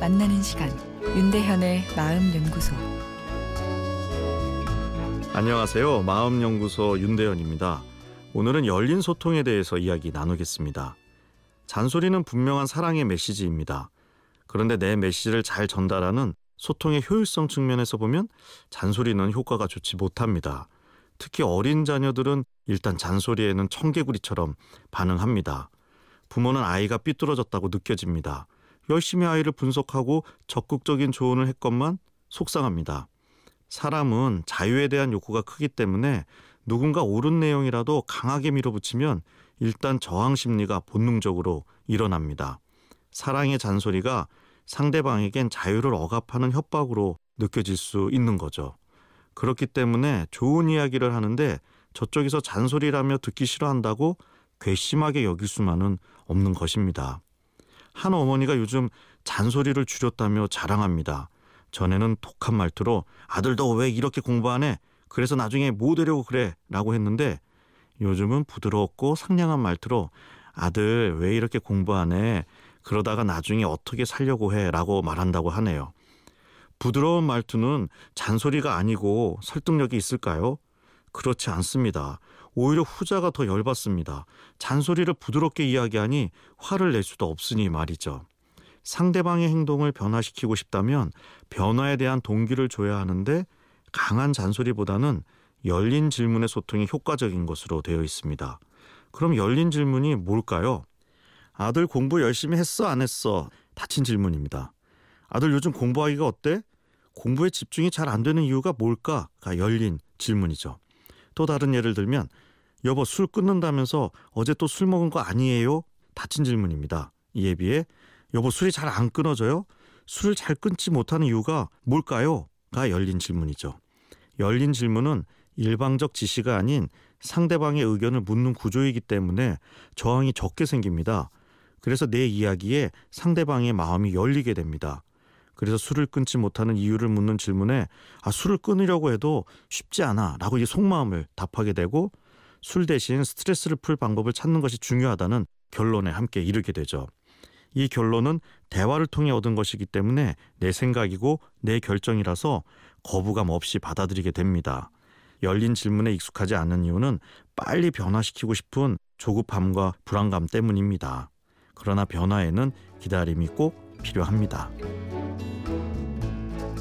만나는 시간 윤대현의 마음 연구소 안녕하세요. 마음 연구소 윤대현입니다. 오늘은 열린 소통에 대해서 이야기 나누겠습니다. 잔소리는 분명한 사랑의 메시지입니다. 그런데 내 메시지를 잘 전달하는 소통의 효율성 측면에서 보면 잔소리는 효과가 좋지 못합니다. 특히 어린 자녀들은 일단 잔소리에는 청개구리처럼 반응합니다. 부모는 아이가 삐뚤어졌다고 느껴집니다. 열심히 아이를 분석하고 적극적인 조언을 했건만 속상합니다. 사람은 자유에 대한 욕구가 크기 때문에 누군가 옳은 내용이라도 강하게 밀어붙이면 일단 저항 심리가 본능적으로 일어납니다. 사랑의 잔소리가 상대방에겐 자유를 억압하는 협박으로 느껴질 수 있는 거죠. 그렇기 때문에 좋은 이야기를 하는데 저쪽에서 잔소리라며 듣기 싫어한다고 괘씸하게 여길 수만은 없는 것입니다. 한 어머니가 요즘 잔소리를 줄였다며 자랑합니다. 전에는 독한 말투로 아들 도왜 이렇게 공부 안 해? 그래서 나중에 뭐 되려고 그래? 라고 했는데 요즘은 부드럽고 상냥한 말투로 아들 왜 이렇게 공부 안 해? 그러다가 나중에 어떻게 살려고 해? 라고 말한다고 하네요. 부드러운 말투는 잔소리가 아니고 설득력이 있을까요? 그렇지 않습니다. 오히려 후자가 더 열받습니다. 잔소리를 부드럽게 이야기하니 화를 낼 수도 없으니 말이죠. 상대방의 행동을 변화시키고 싶다면 변화에 대한 동기를 줘야 하는데 강한 잔소리보다는 열린 질문의 소통이 효과적인 것으로 되어 있습니다. 그럼 열린 질문이 뭘까요? 아들 공부 열심히 했어 안 했어? 다친 질문입니다. 아들 요즘 공부하기가 어때? 공부에 집중이 잘 안 되는 이유가 뭘까?가 열린 질문이죠. 또 다른 예를 들면 여보 술 끊는다면서 어제 또 술 먹은 거 아니에요? 다친 질문입니다. 이에 비해 여보 술이 잘 안 끊어져요? 술을 잘 끊지 못하는 이유가 뭘까요? 가 열린 질문이죠. 열린 질문은 일방적 지시가 아닌 상대방의 의견을 묻는 구조이기 때문에 저항이 적게 생깁니다. 그래서 내 이야기에 상대방의 마음이 열리게 됩니다. 그래서 술을 끊지 못하는 이유를 묻는 질문에 아 술을 끊으려고 해도 쉽지 않아 라고 이 속마음을 답하게 되고 술 대신 스트레스를 풀 방법을 찾는 것이 중요하다는 결론에 함께 이르게 되죠. 이 결론은 대화를 통해 얻은 것이기 때문에 내 생각이고 내 결정이라서 거부감 없이 받아들이게 됩니다. 열린 질문에 익숙하지 않은 이유는 빨리 변화시키고 싶은 조급함과 불안감 때문입니다. 그러나 변화에는 기다림이 꼭 필요합니다.